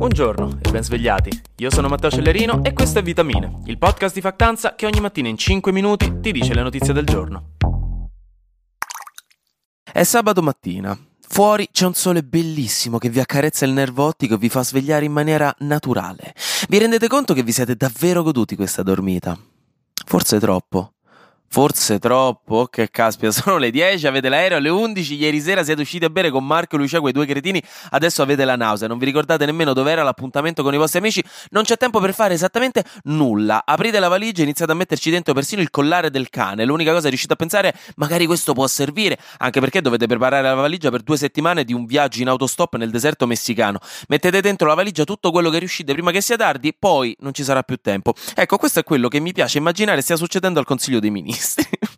Buongiorno e ben svegliati. Io sono Matteo Cellerino e questo è Vitamine, il podcast di Factanza che ogni mattina in 5 minuti ti dice le notizie del giorno. È sabato mattina. Fuori c'è un sole bellissimo che vi accarezza il nervo ottico e vi fa svegliare in maniera naturale. Vi rendete conto che vi siete davvero goduti questa dormita? Forse troppo. Forse troppo, che caspita, sono le 10, avete l'aereo alle 11, ieri sera siete usciti a bere con Marco e Lucia, quei due cretini, adesso avete la nausea, non vi ricordate nemmeno dove era l'appuntamento con i vostri amici, non c'è tempo per fare esattamente nulla. Aprite la valigia e iniziate a metterci dentro persino il collare del cane, l'unica cosa riuscite a pensare è magari questo può servire, anche perché dovete preparare la valigia per due settimane di un viaggio in autostop nel deserto messicano. Mettete dentro la valigia tutto quello che riuscite prima che sia tardi, poi non ci sarà più tempo. Ecco, questo è quello che mi piace immaginare stia succedendo al Consiglio dei Ministri ministri.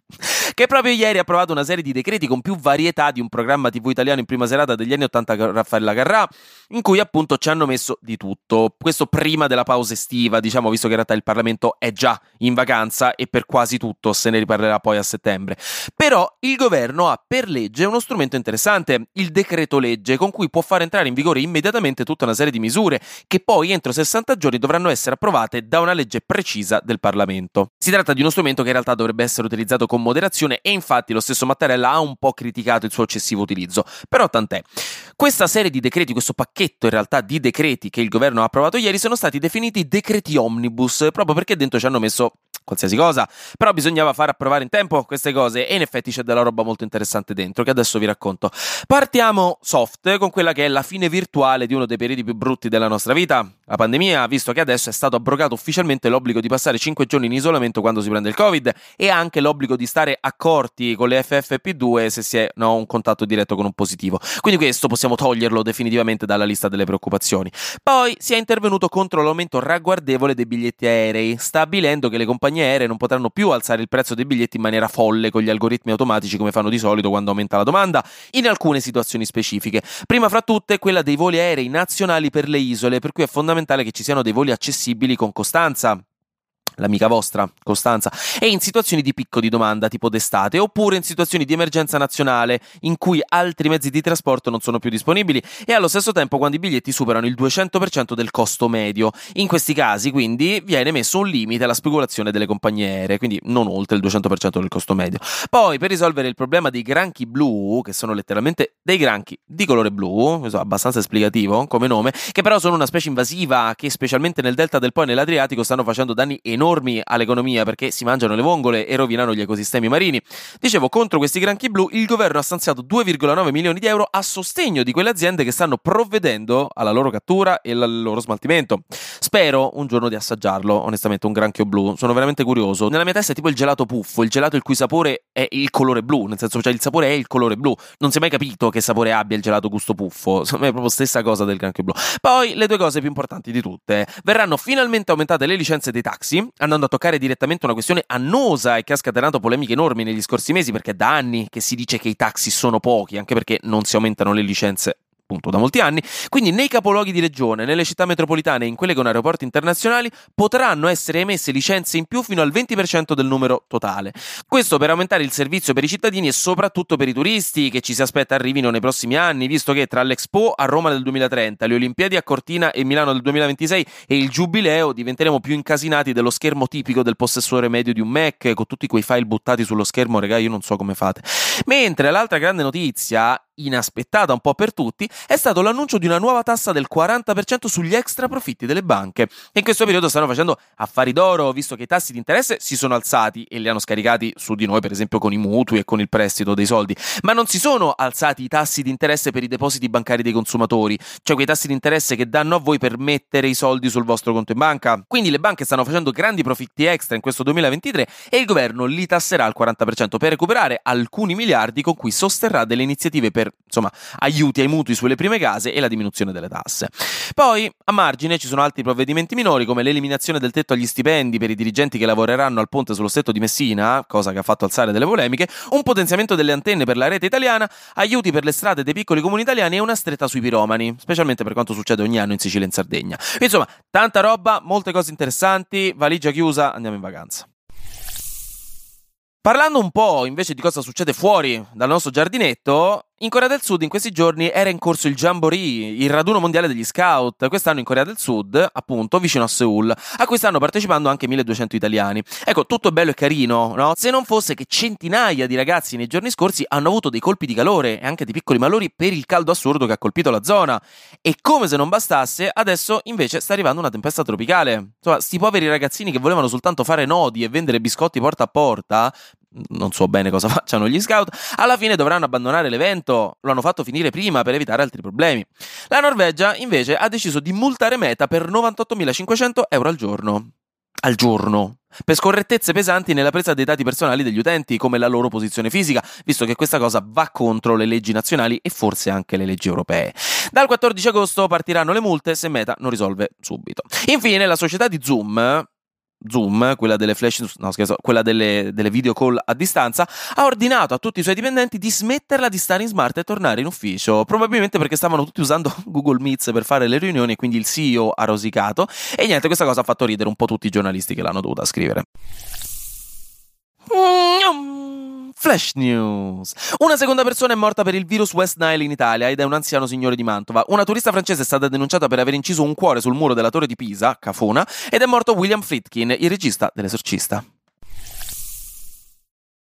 che proprio ieri ha approvato una serie di decreti con più varietà di un programma TV italiano in prima serata degli anni 80 con Raffaella Carrà, in cui appunto ci hanno messo di tutto. Questo prima della pausa estiva, diciamo, visto che in realtà il Parlamento è già in vacanza e per quasi tutto se ne riparlerà poi a settembre. Però il governo ha per legge uno strumento interessante, il decreto legge, con cui può far entrare in vigore immediatamente tutta una serie di misure che poi entro 60 giorni dovranno essere approvate da una legge precisa del Parlamento. Si tratta di uno strumento che in realtà dovrebbe essere utilizzato con moderazione e infatti lo stesso Mattarella ha un po' criticato il suo eccessivo utilizzo, però tant'è. Questa serie di decreti, questo pacchetto in realtà di decreti che il governo ha approvato ieri sono stati definiti decreti omnibus, proprio perché dentro ci hanno messo qualsiasi cosa, però bisognava far approvare in tempo queste cose e in effetti c'è della roba molto interessante dentro che adesso vi racconto. Partiamo soft con quella che è la fine virtuale di uno dei periodi più brutti della nostra vita, la pandemia, visto che adesso è stato abrogato ufficialmente l'obbligo di passare 5 giorni in isolamento quando si prende il Covid e anche l'obbligo di stare accorti con le FFP2 se si è no, un contatto diretto con un positivo. Quindi questo possiamo toglierlo definitivamente dalla lista delle preoccupazioni. Poi si è intervenuto contro l'aumento ragguardevole dei biglietti aerei, stabilendo che le compagnie aeree non potranno più alzare il prezzo dei biglietti in maniera folle con gli algoritmi automatici come fanno di solito quando aumenta la domanda, in alcune situazioni specifiche. Prima fra tutte quella dei voli aerei nazionali per le isole, per cui è fondamentale che ci siano dei voli accessibili con costanza l'amica vostra, Costanza, e in situazioni di picco di domanda tipo d'estate, oppure in situazioni di emergenza nazionale in cui altri mezzi di trasporto non sono più disponibili e allo stesso tempo quando i biglietti superano il 200% del costo medio. In questi casi, quindi, viene messo un limite alla speculazione delle compagnie aeree, quindi non oltre il 200% del costo medio. Poi, per risolvere il problema dei granchi blu, che sono letteralmente dei granchi di colore blu, abbastanza esplicativo come nome, che però sono una specie invasiva che specialmente nel delta del Po e nell'Adriatico stanno facendo danni enormi enormi all'economia perché si mangiano le vongole e rovinano gli ecosistemi marini. Dicevo, contro questi granchi blu il governo ha stanziato 2,9 milioni di euro a sostegno di quelle aziende che stanno provvedendo alla loro cattura e al loro smaltimento. Spero un giorno di assaggiarlo, onestamente, un granchio blu. Sono veramente curioso. Nella mia testa è tipo il gelato puffo, il gelato il cui sapore è il colore blu, nel senso, cioè il sapore è il colore blu. Non si è mai capito che sapore abbia il gelato gusto puffo. Secondo è proprio stessa cosa del granchio blu. Poi le due cose più importanti di tutte. Verranno finalmente aumentate le licenze dei taxi andando a toccare direttamente una questione annosa e che ha scatenato polemiche enormi negli scorsi mesi perché da anni che si dice che i taxi sono pochi, anche perché non si aumentano le licenze appunto da molti anni, quindi nei capoluoghi di regione, nelle città metropolitane e in quelle con aeroporti internazionali potranno essere emesse licenze in più fino al 20% del numero totale. Questo per aumentare il servizio per i cittadini e soprattutto per i turisti che ci si aspetta arrivino nei prossimi anni, visto che tra l'Expo a Roma del 2030, le Olimpiadi a Cortina e Milano del 2026 e il Giubileo diventeremo più incasinati dello schermo tipico del possessore medio di un Mac con tutti quei file buttati sullo schermo, regà, io non so come fate. Mentre l'altra grande notizia inaspettata un po' per tutti, è stato l'annuncio di una nuova tassa del 40% sugli extra profitti delle banche. E in questo periodo stanno facendo affari d'oro, visto che i tassi di interesse si sono alzati e li hanno scaricati su di noi, per esempio con i mutui e con il prestito dei soldi. Ma non si sono alzati i tassi di interesse per i depositi bancari dei consumatori, cioè quei tassi di interesse che danno a voi per mettere i soldi sul vostro conto in banca. Quindi le banche stanno facendo grandi profitti extra in questo 2023 e il governo li tasserà al 40% per recuperare alcuni miliardi con cui sosterrà delle iniziative per insomma, aiuti ai mutui sulle prime case e la diminuzione delle tasse. Poi, a margine, ci sono altri provvedimenti minori come l'eliminazione del tetto agli stipendi per i dirigenti che lavoreranno al ponte sullo stretto di Messina, cosa che ha fatto alzare delle polemiche, un potenziamento delle antenne per la rete italiana, aiuti per le strade dei piccoli comuni italiani e una stretta sui piromani, specialmente per quanto succede ogni anno in Sicilia e in Sardegna. Insomma, tanta roba, molte cose interessanti, valigia chiusa, andiamo in vacanza. Parlando un po' invece di cosa succede fuori dal nostro giardinetto, in Corea del Sud in questi giorni era in corso il Jamboree, il raduno mondiale degli scout, quest'anno in Corea del Sud, appunto, vicino a Seoul, a cui stanno partecipando anche 1200 italiani. Ecco, tutto bello e carino, no? Se non fosse che centinaia di ragazzi nei giorni scorsi hanno avuto dei colpi di calore e anche di piccoli malori per il caldo assurdo che ha colpito la zona. E come se non bastasse, adesso invece sta arrivando una tempesta tropicale. Insomma, sti poveri ragazzini che volevano soltanto fare nodi e vendere biscotti porta a porta, non so bene cosa facciano gli scout, alla fine dovranno abbandonare l'evento, lo hanno fatto finire prima per evitare altri problemi. La Norvegia invece ha deciso di multare Meta per 98.500 euro al giorno. Al giorno. Per scorrettezze pesanti nella presa dei dati personali degli utenti, come la loro posizione fisica, visto che questa cosa va contro le leggi nazionali e forse anche le leggi europee. Dal 14 agosto partiranno le multe se Meta non risolve subito. Infine, la società di Zoom Zoom, quella delle flash, no scherzo, quella delle, delle video call a distanza, ha ordinato a tutti i suoi dipendenti di smetterla di stare in smart e tornare in ufficio, probabilmente perché stavano tutti usando Google Meets per fare le riunioni e quindi il CEO ha rosicato e niente, questa cosa ha fatto ridere un po' tutti i giornalisti che l'hanno dovuta scrivere. Flash News. Una seconda persona è morta per il virus West Nile in Italia ed è un anziano signore di Mantova. Una turista francese è stata denunciata per aver inciso un cuore sul muro della torre di Pisa, Cafona, ed è morto William Friedkin, il regista dell'esorcista.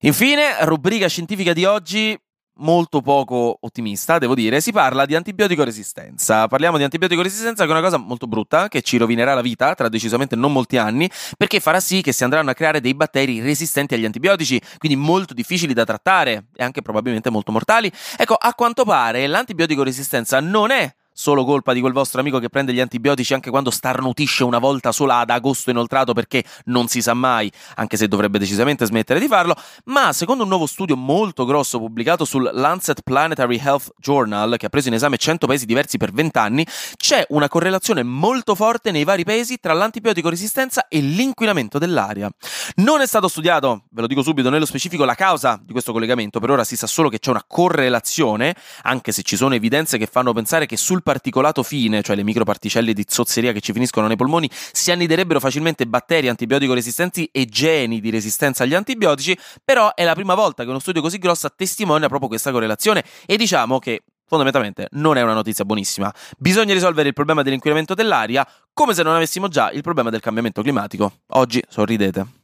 Infine, rubrica scientifica di oggi, molto poco ottimista, devo dire, si parla di antibiotico resistenza. Parliamo di antibiotico resistenza che è una cosa molto brutta, che ci rovinerà la vita tra decisamente non molti anni, perché farà sì che si andranno a creare dei batteri resistenti agli antibiotici, quindi molto difficili da trattare e anche probabilmente molto mortali. Ecco, a quanto pare l'antibiotico resistenza non è solo colpa di quel vostro amico che prende gli antibiotici anche quando starnutisce una volta sola ad agosto inoltrato perché non si sa mai, anche se dovrebbe decisamente smettere di farlo, ma secondo un nuovo studio molto grosso pubblicato sul Lancet Planetary Health Journal, che ha preso in esame 100 paesi diversi per 20 anni, c'è una correlazione molto forte nei vari paesi tra l'antibiotico resistenza e l'inquinamento dell'aria. Non è stato studiato, ve lo dico subito, nello specifico la causa di questo collegamento, per ora si sa solo che c'è una correlazione, anche se ci sono evidenze che fanno pensare che sul particolato fine, cioè le microparticelle di zozzeria che ci finiscono nei polmoni, si anniderebbero facilmente batteri antibiotico resistenti e geni di resistenza agli antibiotici, però è la prima volta che uno studio così grosso testimonia proprio questa correlazione e diciamo che fondamentalmente non è una notizia buonissima. Bisogna risolvere il problema dell'inquinamento dell'aria come se non avessimo già il problema del cambiamento climatico. Oggi sorridete.